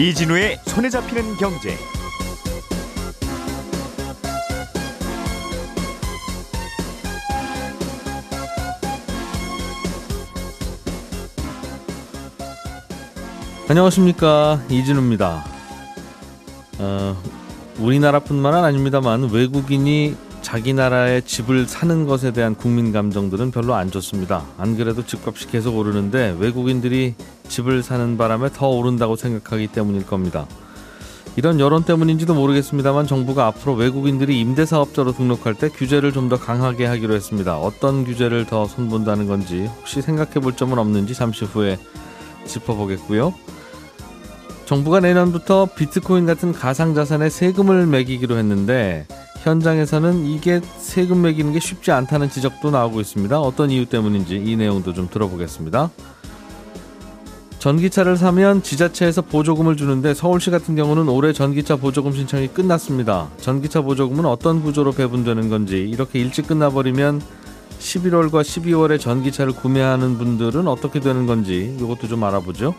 이진우의 손에 잡히는 경제. 안녕하십니까 이진우입니다. 어, 우리나라뿐만 아닙니다만 외국인이 자기 나라의 집을 사는 것에 대한 국민 감정들은 별로 안 좋습니다. 안 그래도 집값이 계속 오르는데 외국인들이 집을 사는 바람에 더 오른다고 생각하기 때문일 겁니다. 이런 여론 때문인지도 모르겠습니다만 정부가 앞으로 외국인들이 임대사업자로 등록할 때 규제를 좀 더 강하게 하기로 했습니다. 어떤 규제를 더 손본다는 건지 혹시 생각해 볼 점은 없는지 잠시 후에 짚어보겠고요. 정부가 내년부터 비트코인 같은 가상자산에 세금을 매기기로 했는데 현장에서는 이게 세금 매기는 게 쉽지 않다는 지적도 나오고 있습니다. 어떤 이유 때문인지 이 내용도 좀 들어보겠습니다. 전기차를 사면 지자체에서 보조금을 주는데 서울시 같은 경우는 올해 전기차 보조금 신청이 끝났습니다. 전기차 보조금은 어떤 구조로 배분되는 건지 이렇게 일찍 끝나버리면 11월과 12월에 전기차를 구매하는 분들은 어떻게 되는 건지 이것도 좀 알아보죠.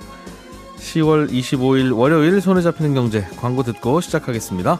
10월 25일 월요일 손에 잡히는 경제 광고 듣고 시작하겠습니다.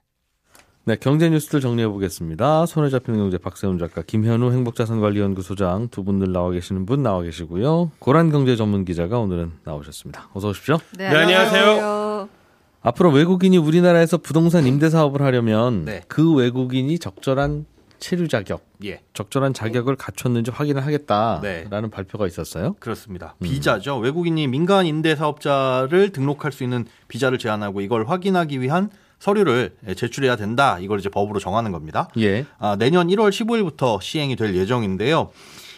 네, 경제 뉴스들 정리해 보겠습니다. 손에 잡히는 경제 박세훈 작가, 김현우 행복자산관리연구소장 두 분들 나와 계시는 분 나와 계시고요. 고란 경제 전문 기자가 오늘은 나오셨습니다. 어서 오십시오. 네, 안녕하세요. 앞으로 외국인이 우리나라에서 부동산 임대 사업을 하려면 네. 그 외국인이 적절한 체류 자격, 예, 적절한 자격을 갖췄는지 확인을 하겠다라는 네. 발표가 있었어요. 그렇습니다. 비자죠. 외국인이 민간 임대 사업자를 등록할 수 있는 비자를 제한하고 이걸 확인하기 위한 서류를 제출해야 된다. 이걸 이제 법으로 정하는 겁니다. 예. 아, 내년 1월 15일부터 시행이 될 예정인데요.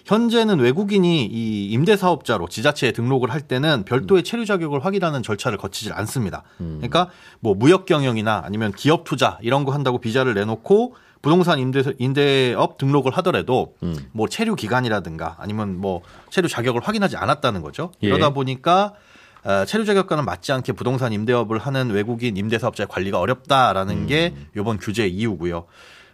현재는 외국인이 이 임대 사업자로 지자체에 등록을 할 때는 별도의 체류 자격을 확인하는 절차를 거치질 않습니다. 그러니까 뭐 무역 경영이나 아니면 기업 투자 이런 거 한다고 비자를 내놓고 부동산 임대 임대업 등록을 하더라도 음. 뭐 체류 기간이라든가 아니면 뭐 체류 자격을 확인하지 않았다는 거죠. 예. 그러다 보니까 어, 체류 자격과는 맞지 않게 부동산 임대업을 하는 외국인 임대사업자의 관리가 어렵다라는 음. 게 이번 규제 이유고요.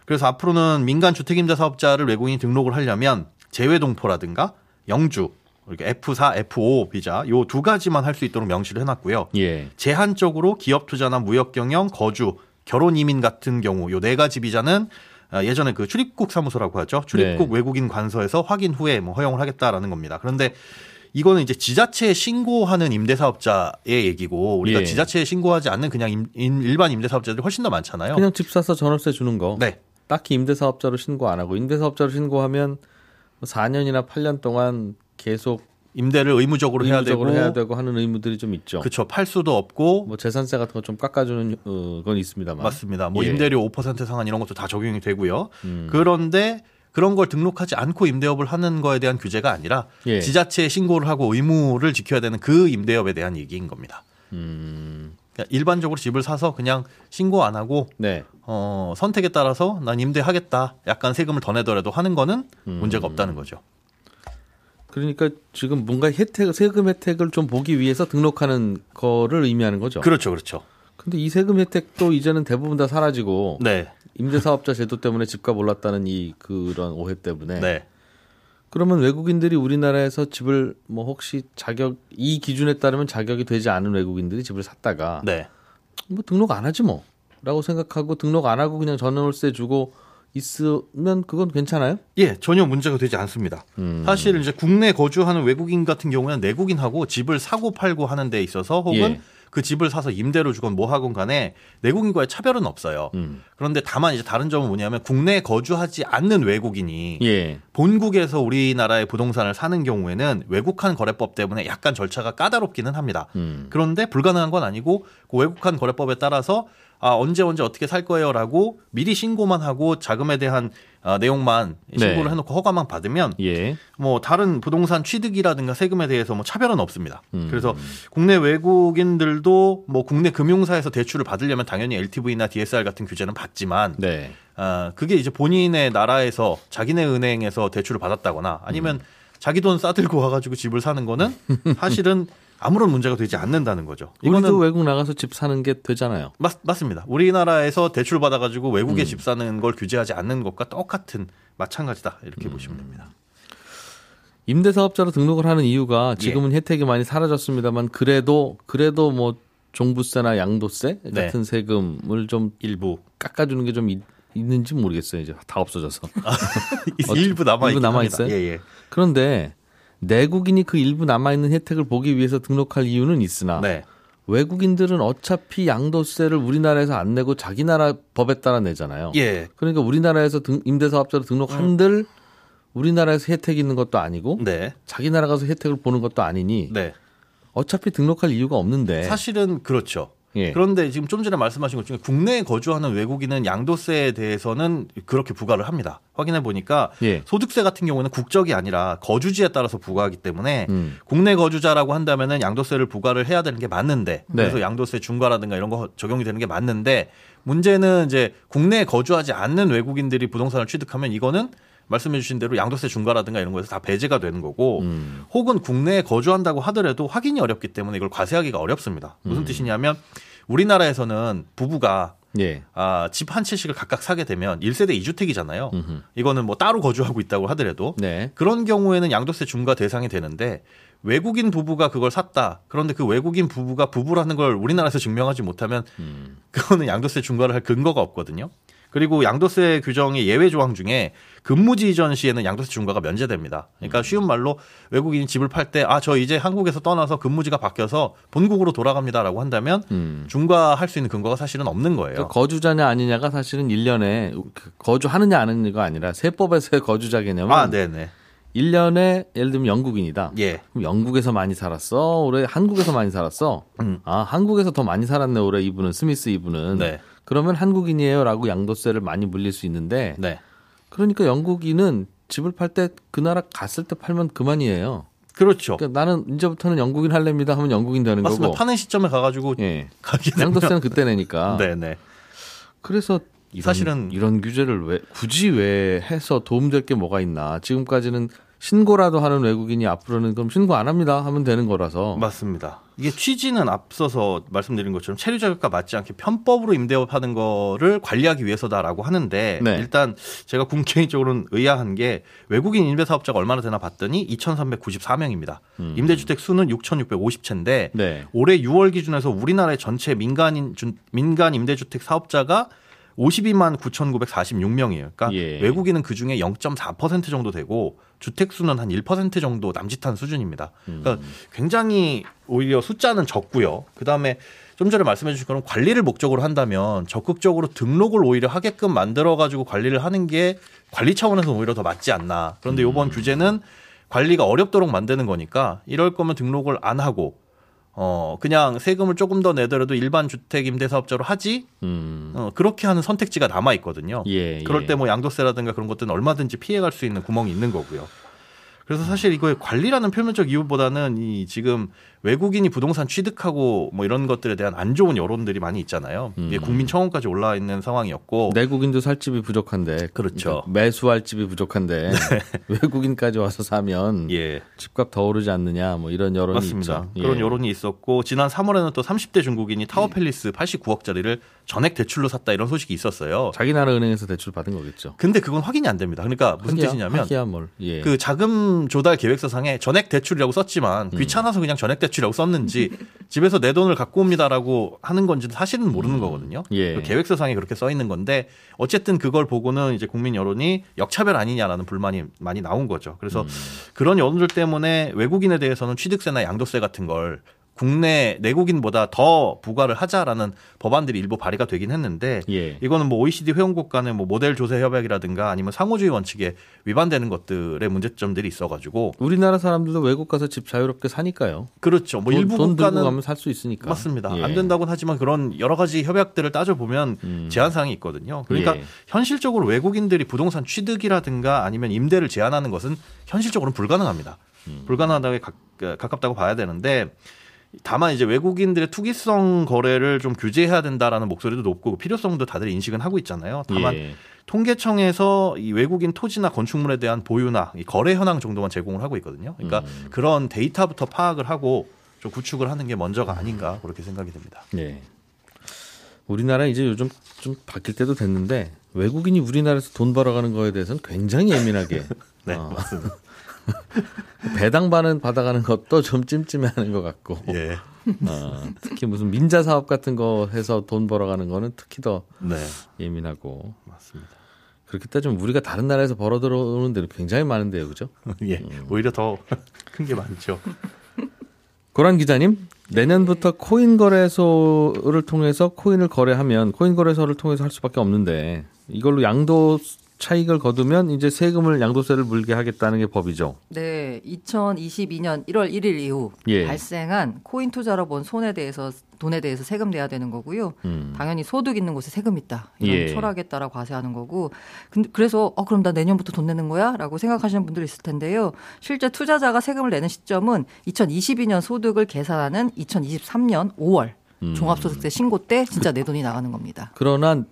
그래서 앞으로는 민간 주택 임대 사업자를 외국인이 등록을 하려면 재외동포라든가 영주 이렇게 F4, F5 비자 요 두 가지만 할 수 있도록 명시를 해놨고요. 예. 제한적으로 기업 투자나 무역 경영, 거주, 결혼 이민 같은 경우 요 네 가지 비자는 아, 예전에 그 출입국 사무소라고 하죠. 출입국 네. 외국인 관서에서 확인 후에 뭐 허용을 하겠다라는 겁니다. 그런데 이거는 이제 지자체에 신고하는 임대사업자의 얘기고 우리가 예. 지자체에 신고하지 않는 그냥 임- 임- 일반 임대사업자들이 훨씬 더 많잖아요. 그냥 집 사서 전월세 주는 거. 네. 딱히 임대사업자로 신고 안 하고 임대사업자로 신고하면 4년이나 8년 동안 계속 임대를 의무적으로 해야 되고, 의무적으로 해야 되고 하는 의무들이 좀 있죠. 그렇죠. 팔 수도 없고 뭐 재산세 같은 거 좀 깎아주는 어, 건 있습니다만. 맞습니다. 뭐 예. 임대료 5% 상한 이런 것도 다 적용이 되고요. 음. 그런데 그런 걸 등록하지 않고 임대업을 하는 거에 대한 규제가 아니라 예. 지자체에 신고를 하고 의무를 지켜야 되는 그 임대업에 대한 얘기인 겁니다. 음, 그러니까 일반적으로 집을 사서 그냥 신고 안 하고 네. 어, 선택에 따라서 난 임대하겠다. 약간 세금을 더 내더라도 하는 거는 음. 문제가 없다는 거죠. 그러니까 지금 뭔가 혜택, 세금 혜택을 좀 보기 위해서 등록하는 거를 의미하는 거죠. 그렇죠, 그렇죠. 근데 이 세금 혜택도 이제는 대부분 다 사라지고 네, 임대사업자 제도 때문에 집값 올랐다는 이 그런 오해 때문에 네. 그러면 외국인들이 우리나라에서 집을 뭐 혹시 자격 이 기준에 따르면 자격이 되지 않은 외국인들이 집을 샀다가 네. 뭐 등록 안 하지 뭐라고 생각하고 등록 안 하고 그냥 전월세 주고 있으면 그건 괜찮아요? 예, 전혀 문제가 되지 않습니다. 음. 사실 이제 국내 거주하는 외국인 같은 경우에는 내국인하고 집을 사고 팔고 하는 데 있어서 혹은 예. 그 집을 사서 임대로 주건 뭐 하건 간에 내국인과의 차별은 없어요. 음. 그런데 다만 이제 다른 점은 뭐냐면 국내에 거주하지 않는 외국인이 예. 본국에서 우리나라의 부동산을 사는 경우에는 외국한 거래법 때문에 약간 절차가 까다롭기는 합니다. 음. 그런데 불가능한 건 아니고 그 외국한 거래법에 따라서 아 언제 언제 어떻게 살 거예요라고 미리 신고만 하고 자금에 대한 아, 내용만 신고를 네. 해놓고 허가만 받으면 예. 뭐 다른 부동산 취득이라든가 세금에 대해서 뭐 차별은 없습니다. 음. 그래서 국내 외국인들도 뭐 국내 금융사에서 대출을 받으려면 당연히 LTV나 DSR 같은 규제는 받지만 네. 아, 그게 이제 본인의 나라에서 자기네 은행에서 대출을 받았다거나 아니면 음. 자기 돈 싸들고 와가지고 집을 사는 거는 사실은 아무런 문제가 되지 않는다는 거죠. 우리도 외국 나가서 집 사는 게 되잖아요. 맞, 맞습니다. 우리나라에서 대출 받아가지고 음. 외국에 집 사는 걸 규제하지 않는 것과 똑같은 마찬가지다 이렇게 음. 보시면 됩니다. 임대사업자로 등록을 하는 이유가 지금은 혜택이 많이 사라졌습니다만 그래도 그래도 뭐 종부세나 양도세 네. 같은 세금을 좀 일부 깎아주는 게 좀 있는지 모르겠어요. 이제 다 없어져서. 일부 남아 일부 남아. 있어요? 예, 예. 그런데 내국인이 그 일부 남아 있는 혜택을 보기 위해서 등록할 이유는 있으나 네. 외국인들은 어차피 양도세를 우리나라에서 안 내고 자기 나라 법에 따라 내잖아요. 예. 그러니까 우리나라에서 등- 임대사업자로 등록한들 우리나라에서 혜택이 있는 것도 아니고 네. 자기 나라 가서 혜택을 보는 것도 아니니 네. 어차피 등록할 이유가 없는데 사실은 그렇죠. 예. 그런데 지금 좀 전에 말씀하신 것 중에 국내에 거주하는 외국인은 양도세에 대해서는 그렇게 부과를 합니다. 확인해 보니까 예. 소득세 같은 경우는 국적이 아니라 거주지에 따라서 부과하기 때문에 음. 국내 거주자라고 한다면은 양도세를 부과를 해야 되는 게 맞는데 네. 그래서 양도세 중과라든가 이런 거 적용이 되는 게 맞는데 문제는 이제 국내에 거주하지 않는 외국인들이 부동산을 취득하면 이거는 말씀해 주신 대로 양도세 중과라든가 이런 거에서 다 배제가 되는 거고 음. 혹은 국내에 거주한다고 하더라도 확인이 어렵기 때문에 이걸 과세하기가 어렵습니다. 음. 무슨 뜻이냐면 우리나라에서는 부부가 예. 아, 집 한 채씩을 각각 사게 되면 1세대 2주택이잖아요. 음흠. 이거는 뭐 따로 거주하고 있다고 하더라도 네. 그런 경우에는 양도세 중과 대상이 되는데 외국인 부부가 그걸 샀다. 그런데 그 외국인 부부가 부부라는 걸 우리나라에서 증명하지 못하면 음. 그거는 양도세 중과를 할 근거가 없거든요. 그리고 양도세 규정의 예외 조항 중에 근무지 이전 시에는 양도세 중과가 면제됩니다. 음. 그러니까 쉬운 말로 외국인이 집을 팔 때 아 저 이제 한국에서 떠나서 근무지가 바뀌어서 본국으로 돌아갑니다라고 한다면 음. 중과할 수 있는 근거가 사실은 없는 거예요. 그러니까 거주자냐 아니냐가 사실은 1년에 거주하느냐 안 하느냐가 아니라 세법에서의 거주자 개념은 아, 네네. 1년에 예를 들면 영국인이다. 예. 그럼 영국에서 많이 살았어. 올해 한국에서 많이 살았어. 음. 아, 한국에서 더 많이 살았네. 올해 이분은 스미스 이분은. 네. 그러면 한국인이에요라고 양도세를 많이 물릴 수 있는데 네. 그러니까 영국인은 집을 팔 때 그 나라 갔을 때 팔면 그만이에요. 그렇죠. 그러니까 나는 이제부터는 영국인 할랍니다 하면 영국인 되는 맞습니다. 거고. 파는 시점에 가가지고 예. 양도세는 그때 내니까. 네네. 그래서 이런, 사실은- 이런 규제를 왜 굳이 왜 해서 도움될 게 뭐가 있나? 지금까지는 신고라도 하는 외국인이 앞으로는 그럼 신고 안 합니다 하면 되는 거라서. 맞습니다. 이게 취지는 앞서서 말씀드린 것처럼 체류 자격과 맞지 않게 편법으로 임대업하는 거를 관리하기 위해서다라고 하는데 네. 일단 제가 군 개인적으로는 의아한 게 외국인 임대 사업자가 얼마나 되나 봤더니 2,394명입니다. 임대주택 수는 6,650채인데 음. 네. 올해 6월 기준에서 우리나라의 전체 민간인 준- 민간 임대주택 사업자가 52만 9,946명이에요. 그러니까 예. 외국인은 그 중에 0.4% 정도 되고 주택 수는 한 1% 정도 남짓한 수준입니다. 그러니까 굉장히 오히려 숫자는 적고요. 그다음에 좀 전에 말씀해 주신 그런 관리를 목적으로 한다면 적극적으로 등록을 오히려 하게끔 만들어 가지고 관리를 하는 게 관리 차원에서 오히려 더 맞지 않나. 그런데 이번 규제는 관리가 어렵도록 만드는 거니까 이럴 거면 등록을 안 하고 어 그냥 세금을 조금 더 내더라도 일반 주택 임대 사업자로 하지 음. 어, 그렇게 하는 선택지가 남아 있거든요. 예. 그럴 예. 때뭐 양도세라든가 그런 것들은 얼마든지 피해갈 수 있는 구멍이 있는 거고요. 그래서 사실 이거의 관리라는 표면적 이유보다는 이 지금 외국인이 부동산 취득하고 뭐 이런 것들에 대한 안 좋은 여론들이 많이 있잖아요. 이게 음. 국민 청원까지 올라와 있는 상황이었고 내국인도 살 집이 부족한데 그렇죠. 그러니까 매수할 집이 부족한데 외국인까지 와서 사면 예. 집값 더 오르지 않느냐 뭐 이런 여론이 맞습니다. 있죠. 그런 예. 여론이 있었고 지난 3월에는 또 30대 중국인이 타워팰리스 89억짜리를 전액 대출로 샀다 이런 소식이 있었어요. 자기 나라 은행에서 대출 받은 거겠죠. 근데 그건 확인이 안 됩니다. 그러니까 무슨 하기야, 뜻이냐면 하기야 뭘. 예. 그 자금 조달 계획서상에 전액 대출이라고 썼지만 귀찮아서 그냥 전액 대출 이라고 썼는지 집에서 내 돈을 갖고 옵니다라고 하는 건지는 사실은 모르는 거거든요. 예. 그 계획서상에 그렇게 써 있는 건데 어쨌든 그걸 보고는 이제 국민 여론이 역차별 아니냐라는 불만이 많이 나온 거죠. 그래서 그런 여론들 때문에 외국인에 대해서는 취득세나 양도세 같은 걸 국내 내국인보다 더 부과를 하자라는 법안들이 일부 발의가 되긴 했는데 예. 이거는 뭐 OECD 회원국 간의 뭐 모델 조세 협약이라든가 아니면 상호주의 원칙에 위반되는 것들의 문제점들이 있어가지고 우리나라 사람들도 외국 가서 집 자유롭게 사니까요. 그렇죠. 뭐 돈, 일부 돈 국가는 가면 살 수 있으니까. 맞습니다. 예. 안 된다고는 하지만 그런 여러 가지 협약들을 따져 보면 음. 제한 사항이 있거든요. 그러니까 예. 현실적으로 외국인들이 부동산 취득이라든가 아니면 임대를 제한하는 것은 현실적으로는 불가능합니다. 음. 불가능하다고 가, 가깝다고 봐야 되는데 다만 이제 외국인들의 투기성 거래를 좀 규제해야 된다라는 목소리도 높고 필요성도 다들 인식은 하고 있잖아요. 다만 예. 통계청에서 이 외국인 토지나 건축물에 대한 보유나 이 거래 현황 정도만 제공을 하고 있거든요. 그러니까 음. 그런 데이터부터 파악을 하고 좀 구축을 하는 게 먼저가 아닌가 그렇게 생각이 듭니다. 예. 우리나라 이제 요즘 좀 바뀔 때도 됐는데 외국인이 우리나라에서 돈 벌어가는 거에 대해서는 굉장히 예민하게 네, 어, 맞습니다. 배당 받는 받아가는 것도 좀 찜찜해하는 것 같고 예. 어, 특히 무슨 민자 사업 같은 거 해서 돈 벌어가는 거는 특히 더 네, 예민하고 맞습니다. 그렇게 따지면 우리가 다른 나라에서 벌어 들어오는 데는 굉장히 많은데요, 그죠? 예, 오히려 더 큰 게 많죠. 고란 기자님, 내년부터 코인 거래소를 통해서 코인을 거래하면 코인 거래소를 통해서 할 수밖에 없는데 이걸로 양도 차익을 거두면 이제 세금을 양도세를 물게 하겠다는 게 법이죠. 네, 2022년 1월 1일 이후 예. 발생한 코인 투자로 본 손에 대해서 돈에 대해서 세금 내야 되는 거고요. 음. 당연히 소득 있는 곳에 세금 있다. 이런 예. 철학에 따라 과세하는 거고. 근데 그래서 어 그럼 나 내년부터 돈 내는 거야?라고 생각하시는 분들이 있을 텐데요. 실제 투자자가 세금을 내는 시점은 2022년 소득을 계산하는 2023년 5월 음. 종합소득세 신고 때 진짜 내 돈이 나가는 겁니다. 그러나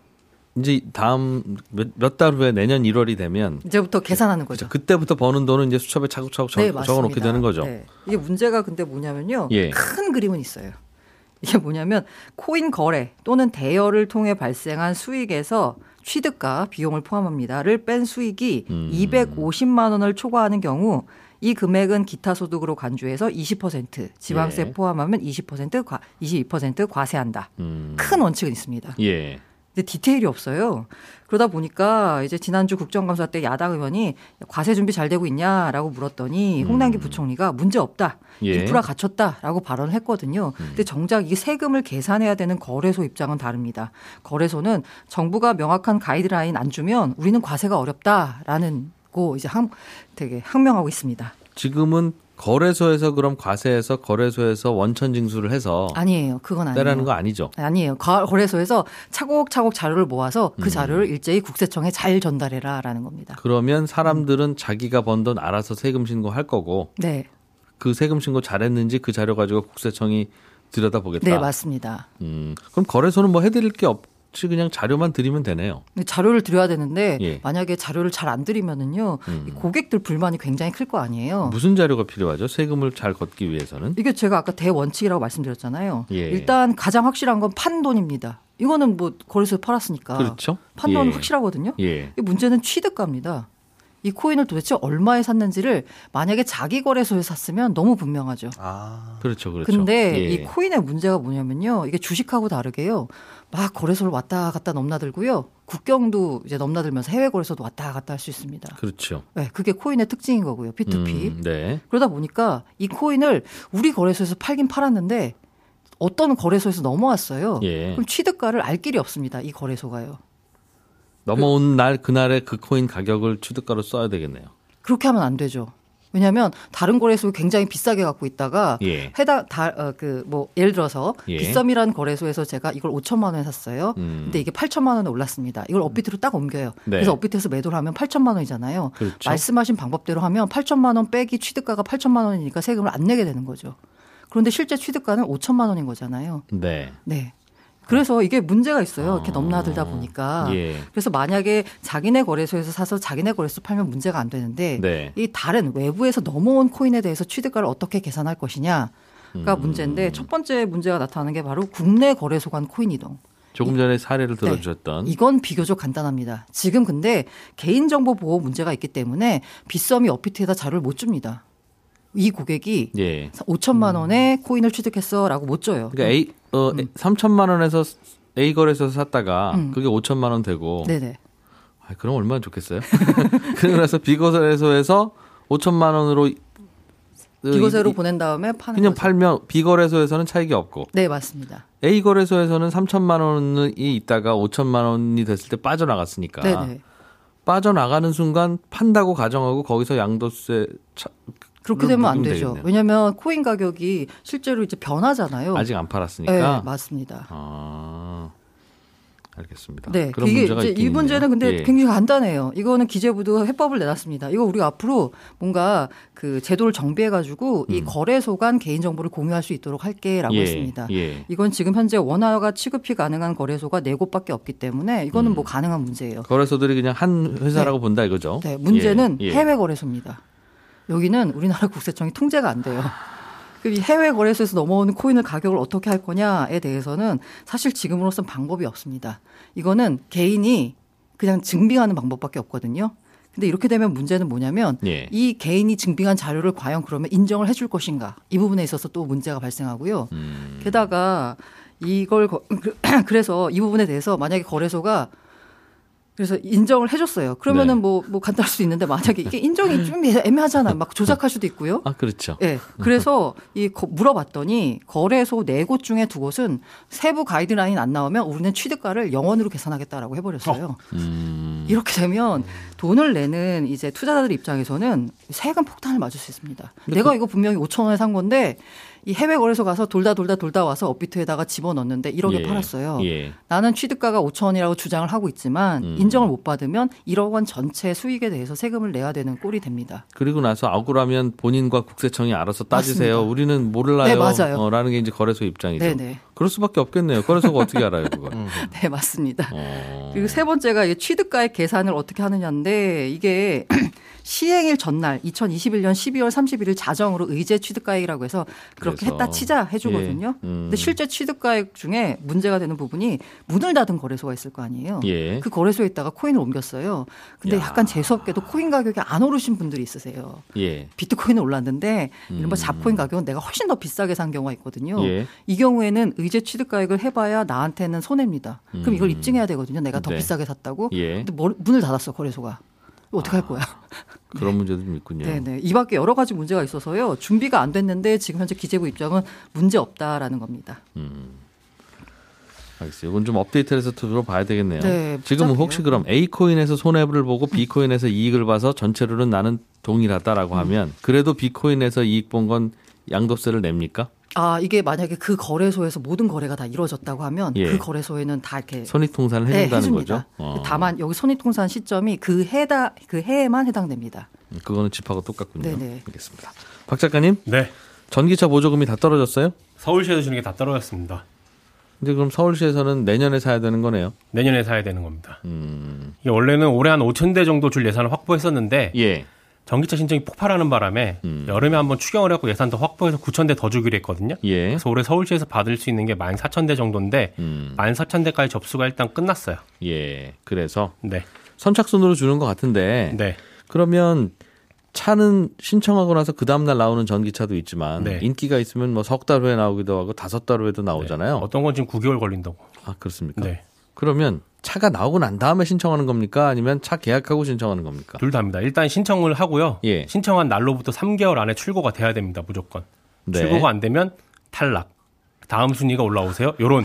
이제 다음 몇달 후에 내년 1월이 되면 이제부터 계산하는 거죠. 그때부터 버는 돈은 이제 수첩에 차곡차곡 적, 네, 맞습니다. 적어 놓게 되는 거죠. 네. 이게 문제가 근데 뭐냐면요. 예. 큰 그림은 있어요. 이게 뭐냐면 코인 거래 또는 대여를 통해 발생한 수익에서 취득과 비용을 포함합니다를 뺀 수익이 음. 250만 원을 초과하는 경우 이 금액은 기타 소득으로 간주해서 20% 지방세 예. 포함하면 20% 과, 22% 과세한다. 음. 큰 원칙은 있습니다. 예. 근데 디테일이 없어요. 그러다 보니까 이제 지난주 국정감사 때 야당 의원이 과세 준비 잘 되고 있냐라고 물었더니 홍남기 부총리가 문제 없다. 음. 예. 음. 인프라 갖췄다라고 발언을 했거든요. 근데 정작 이 세금을 계산해야 되는 거래소 입장은 다릅니다. 거래소는 정부가 명확한 가이드라인 안 주면 우리는 과세가 어렵다라는 거 이제 항, 되게 항명하고 있습니다. 지금은 거래소에서 그럼 과세해서 거래소에서 원천 징수를 해서 아니에요. 그건 아니에요. 떼라는 거 아니죠. 아니에요. 거- 거래소에서 차곡차곡 자료를 모아서 그 음. 자료를 일제히 국세청에 잘 전달해라라는 겁니다. 그러면 사람들은 자기가 번 돈 알아서 세금 신고할 거고 네. 그 세금 신고 잘했는지 그 자료 가지고 국세청이 들여다보겠다. 네, 맞습니다. 음, 그럼 거래소는 뭐 해드릴 게 없 이 그냥 자료만 드리면 되네요. 근데 자료를 드려야 되는데 예. 만약에 자료를 잘 안 드리면은요 음. 이 고객들 불만이 굉장히 클 거 아니에요. 무슨 자료가 필요하죠? 세금을 잘 걷기 위해서는? 이게 제가 아까 대원칙이라고 말씀드렸잖아요. 예. 일단 가장 확실한 건 판돈입니다. 이거는 뭐 거래소에 팔았으니까 그렇죠. 판돈은 예. 확실하거든요. 예. 이 문제는 취득가입니다. 이 코인을 도대체 얼마에 샀는지를 만약에 자기 거래소에 샀으면 너무 분명하죠. 아, 그렇죠. 그렇죠. 근데 예. 이 코인의 문제가 뭐냐면요. 이게 주식하고 다르게요. 막 거래소를 왔다 갔다 넘나들고요. 국경도 이제 넘나들면서 해외 거래소도 왔다 갔다 할 수 있습니다. 그렇죠. 네, 그게 코인의 특징인 거고요. P2P. 음, 네. 그러다 보니까 이 코인을 우리 거래소에서 팔긴 팔았는데 어떤 거래소에서 넘어왔어요. 예. 그럼 취득가를 알 길이 없습니다. 이 거래소가요. 넘어온 날 그날의 그 코인 가격을 취득가로 써야 되겠네요. 그렇게 하면 안 되죠. 왜냐하면 다른 거래소 굉장히 비싸게 갖고 있다가 예. 해당 다그 뭐 예를 들어서 예. 빗썸이라는 거래소에서 제가 이걸 5천만 원에 샀어요. 음. 근데 이게 8천만 원에 올랐습니다. 이걸 업비트로 딱 옮겨요. 네. 그래서 업비트에서 매도를 하면 8천만 원이잖아요. 그렇죠. 말씀하신 방법대로 하면 8천만 원 빼기 취득가가 8천만 원이니까 세금을 안 내게 되는 거죠. 그런데 실제 취득가는 5천만 원인 거잖아요. 네. 네. 그래서 이게 문제가 있어요. 이렇게 넘나들다 보니까. 아. 예. 그래서 만약에 자기네 거래소에서 사서 자기네 거래소 팔면 문제가 안 되는데 네. 이 다른 외부에서 넘어온 코인에 대해서 취득가를 어떻게 계산할 것이냐 가 음. 문제인데 첫 번째 문제가 나타나는 게 바로 국내 거래소 간 코인 이동. 조금 전에 사례를 네. 들어주셨던 이건 비교적 간단합니다. 지금 근데 개인정보 보호 문제가 있기 때문에 빗썸이 업비트에다 자료를 못 줍니다. 이 고객이 예. 5천만 원에 코인을 취득했어라고 못 줘요. 그러니까 A 어 3천만 원에서 A 거래소에서 샀다가 음. 그게 5천만 원 되고 네네. 아, 그럼 얼마나 좋겠어요? 나서 B 거래소에서 5천만 원으로 비거세로 보낸 다음에 파는 그냥 거죠. 팔면 B 거래소에서는 차익이 없고 네, 맞습니다. A 거래소에서는 3천만 원이 있다가 5천만 원이 됐을 때 빠져나갔으니까 네, 네. 빠져나가는 순간 판다고 가정하고 거기서 양도세 차, 그렇게 되면 안 되죠. 되겠네요. 왜냐하면 코인 가격이 실제로 이제 변하잖아요. 아직 안 네, 팔았으니까. 맞습니다. 아, 알겠습니다. 네, 그런 이게 문제가 이제 이 문제는. 근데 예. 굉장히 간단해요. 이거는 기재부도 해법을 내놨습니다. 이거 우리가 앞으로 뭔가 그 제도를 정비해 가지고 이 거래소 간 개인 정보를 공유할 수 있도록 할게라고 음. 예, 했습니다. 예. 이건 지금 현재 원화가 취급이 가능한 거래소가 네 곳밖에 없기 때문에 이거는 음. 뭐 가능한 문제예요. 거래소들이 그냥 한 회사라고 본다 이거죠. 네, 문제는 예, 예. 해외 거래소입니다. 여기는 우리나라 국세청이 통제가 안 돼요. 그이 해외 거래소에서 넘어오는 코인을 가격을 어떻게 할 거냐에 대해서는 사실 지금으로선 방법이 없습니다. 이거는 개인이 그냥 증빙하는 방법밖에 없거든요. 근데 이렇게 되면 문제는 뭐냐면 예. 이 개인이 증빙한 자료를 과연 그러면 인정을 해줄 것인가 이 부분에 있어서 또 문제가 발생하고요. 음. 게다가 이걸 거- 그래서 이 부분에 대해서 만약에 거래소가 그래서 인정을 해줬어요. 그러면은 네. 뭐, 뭐 간단할 수도 있는데 만약에 이게 인정이 좀 애매하잖아. 막 조작할 수도 있고요. 아 그렇죠. 예. 그래서 이 거- 물어봤더니 거래소 네 곳 중에 두 곳은 세부 가이드라인 안 나오면 우리는 취득가를 영원으로 계산하겠다라고 해버렸어요. 음. 이렇게 되면 돈을 내는 이제 투자자들 입장에서는 세금 폭탄을 맞을 수 있습니다. 내가 이거 분명히 5천 원에 산 건데 이 해외 거래소 가서 돌다 돌다 돌다 와서 업비트에다가 집어넣는데 1억에 예, 팔았어요. 예. 나는 취득가가 5천 원이라고 주장을 하고 있지만 음. 인정을 못 받으면 1억 원 전체 수익에 대해서 세금을 내야 되는 꼴이 됩니다. 그리고 나서 억울하면 본인과 국세청이 알아서 따지세요. 맞습니다. 우리는 몰라요. 네, 맞아요. 어, 라는 게 이제 거래소 입장이죠. 네네. 그럴 수밖에 없겠네요. 거래소가 어떻게 알아요, 그걸? 네, 맞습니다. 어. 그리고 세 번째가 이 취득가액 계산을 어떻게 하느냐인데 이게 시행일 전날 2021년 12월 31일 자정으로 의제 취득가액이라고 해서 그렇게 했다 치자 해주거든요. 예, 음. 근데 실제 취득가액 중에 문제가 되는 부분이 문을 닫은 거래소가 있을 거 아니에요. 예. 그 거래소에 있다가 코인을 옮겼어요. 근데 야. 약간 재수없게도 코인 가격이 안 오르신 분들이 있으세요. 예. 비트코인은 올랐는데 이른바 음. 잡코인 가격은 내가 훨씬 더 비싸게 산 경우가 있거든요. 예. 이 경우에는 의제 취득가액을 해봐야 나한테는 손해입니다. 그럼 이걸 입증해야 되거든요. 내가 더 네. 비싸게 샀다고. 예. 근데 뭘- 문을 닫았어 거래소가. 어떻게 할 거야? 그런 문제도 좀 있군요. 네네. 이 밖에 여러 가지 문제가 있어서요. 준비가 안 됐는데 지금 현재 기재부 입장은 문제 없다라는 겁니다. 알겠어요. 이건 좀 업데이트를 해서 들어봐야 되겠네요. 네, 복잡해요. 혹시 그럼 A 코인에서 손해를 보고 B 코인에서 이익을 봐서 전체로는 나는 동일하다라고 음. 하면 그래도 B 코인에서 이익 본 건 양도세를 냅니까? 아 이게 만약에 그 거래소에서 모든 거래가 다 이루어졌다고 하면 예. 그 거래소에는 다 이렇게 손익통산을 네, 해준다는 해줍니다. 거죠. 어. 다만 여기 손익통산 시점이 그 해다 그 해에만 해당됩니다. 그거는 집하고 똑같군요. 네네. 알겠습니다. 박 작가님, 네. 전기차 보조금이 다 떨어졌어요? 서울시에서 주는 게 다 떨어졌습니다. 근데 그럼 서울시에서는 내년에 사야 되는 거네요. 내년에 사야 되는 겁니다. 음, 원래는 올해 한 5천 대 정도 줄 예산을 확보했었는데 예. 전기차 신청이 폭발하는 바람에 음. 여름에 한번 추경을 해갖고 예산 더 확보해서 9천 대 더 주기로 했거든요. 예. 그래서 올해 서울시에서 받을 수 있는 게 14,000대 정도인데 음, 14,000대까지 접수가 일단 끝났어요. 예. 그래서 네. 선착순으로 주는 것 같은데 네. 그러면 차는 신청하고 나서 그 다음날 나오는 전기차도 있지만 네. 인기가 있으면 뭐 석 달 후에 나오기도 하고 다섯 달 후에도 나오잖아요. 어떤 건 지금 9개월 걸린다고. 아 그렇습니까? 네. 그러면 차가 나오고 난 다음에 신청하는 겁니까? 아니면 차 계약하고 신청하는 겁니까? 둘 다입니다. 일단 신청을 하고요. 예. 신청한 날로부터 3개월 안에 출고가 돼야 됩니다. 무조건. 네. 출고가 안 되면 탈락. 다음 순위가 올라오세요. 요런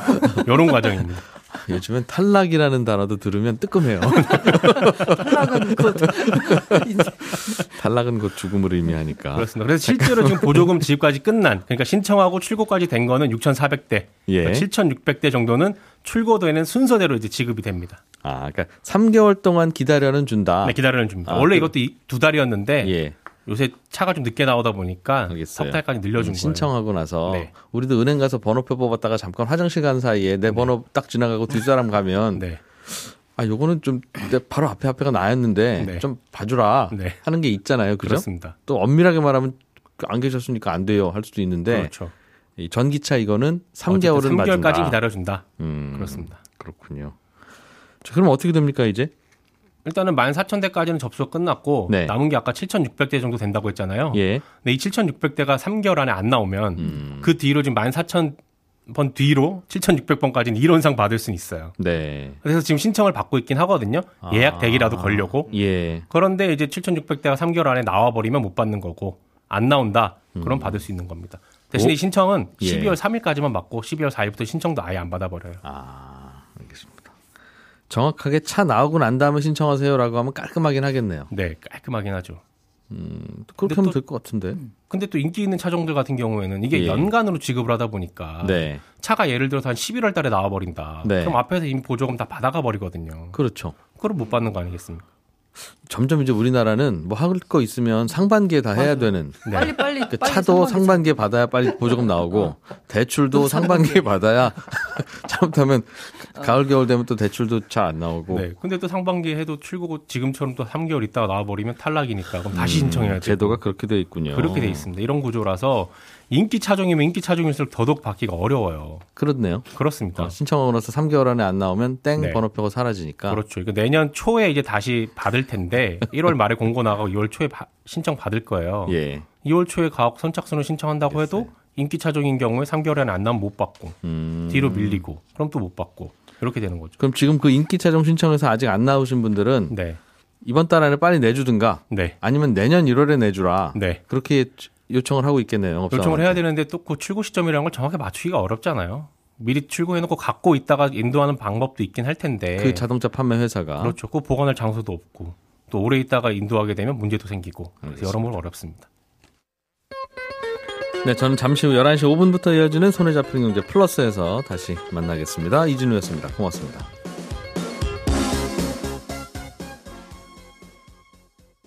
요런 과정입니다. 요즘엔 탈락이라는 단어도 들으면 뜨끔해요. 탈락은 그 탈락은 곧 죽음을 의미하니까. 그렇습니다. 그래서 실제로 지금 보조금 지급까지 끝난 그러니까 신청하고 출고까지 된 거는 6,400대, 예. 7,600대 정도는 출고되는 순서대로 이제 지급이 됩니다. 아, 그러니까 3개월 동안 기다려는 준다. 네, 기다려는 줍니다. 아, 원래 그- 이것도 이- 두 달이었는데 예. 요새 차가 좀 늦게 나오다 보니까 알겠어요. 석 달까지 늘려준 거예요. 신청하고 나서 네. 우리도 은행 가서 번호표 뽑았다가 잠깐 화장실 간 사이에 내 번호 딱 지나가고 뒷사람 가면 네. 아 요거는 좀내 바로 앞에 앞에가 나였는데 네. 좀 봐주라 네. 하는 게 있잖아요, 그죠? 그렇습니다. 또 엄밀하게 말하면 안 계셨으니까 안 돼요 할 수도 있는데 그렇죠. 이 전기차 이거는 3개월은 3개월까지 봐준다. 기다려준다. 음, 그렇습니다. 그렇군요. 자, 그럼 어떻게 됩니까 이제? 일단은 14,000대까지는 접수가 끝났고 네. 남은 게 아까 7,600대 정도 된다고 했잖아요. 예. 근데 이 7,600대가 3개월 안에 안 나오면 음. 그 뒤로 지금 14,000 번 뒤로 7,600번까지는 이론상 받을 수는 있어요. 네. 그래서 지금 신청을 받고 있긴 하거든요. 예약 대기라도 걸려고. 예. 그런데 이제 7,600대가 3개월 안에 나와 버리면 못 받는 거고 안 나온다. 음. 그럼 받을 수 있는 겁니다. 대신에 이 신청은 예. 12월 3일까지만 받고 12월 4일부터 신청도 아예 안 받아 버려요. 아, 알겠습니다. 정확하게 차 나오고 난 다음에 신청하세요라고 하면 깔끔하긴 하겠네요. 네, 깔끔하긴 하죠. 그렇게 근데 하면 또- 될것 같은데. 근데 또 인기 있는 차종들 같은 경우에는 이게 예. 연간으로 지급을 하다 보니까 네. 차가 예를 들어서 한 11월 달에 나와 버린다. 네. 그럼 앞에서 이미 보조금 다 받아가 버리거든요. 그렇죠. 그걸 못 받는 거 아니겠습니까? 점점 이제 우리나라는 뭐 할 거 있으면 상반기에 다 해야 되는 네. 빨리 빨리 그 빨리 차도 상반기 상반기에 받아야 빨리 보조금 나오고 대출도 상반기에 받아야 잘못하면 가을 겨울 되면 또 대출도 잘 안 나오고 네. 근데 또 상반기에 해도 출고 지금처럼 또 3개월 있다가 나와 버리면 탈락이니까 그럼 다시 신청해야 돼요. 음, 제도가 그렇게 돼 있군요. 그렇게 돼 있습니다. 이런 구조라서 인기 차종이면 인기 차종일수록 더더욱 받기가 어려워요. 그렇네요. 그렇습니다. 어, 신청하고 나서 3개월 안에 안 나오면 땡 네. 번호표가 사라지니까. 그렇죠. 이거 내년 초에 이제 다시 받을 텐데 1월 말에 공고 나가고 2월 초에 바- 신청 받을 거예요. 예. 2월 초에 가옥 선착순을 신청한다고 해도 인기 차종인 경우에 3개월 안에 안 나면 못 받고 음. 뒤로 밀리고 그럼 또 못 받고 이렇게 되는 거죠. 그럼 지금 그 인기 차종 신청해서 아직 안 나오신 분들은 네, 이번 달 안에 빨리 내주든가 네, 아니면 내년 1월에 내주라. 네. 그렇게 요청을 하고 있겠네요. 영업사원한테. 요청을 해야 되는데 또 그 출고 시점이라는 걸 정확히 맞추기가 어렵잖아요. 미리 출고해놓고 갖고 있다가 인도하는 방법도 있긴 할 텐데. 그 자동차 판매 회사가 그렇죠. 그 보관할 장소도 없고 또 오래 있다가 인도하게 되면 문제도 생기고 그래서 여러모로 어렵습니다. 네, 저는 잠시 후 11시 5분부터 이어지는 손에 잡히는 경제 플러스에서 다시 만나겠습니다. 이진우였습니다. 고맙습니다.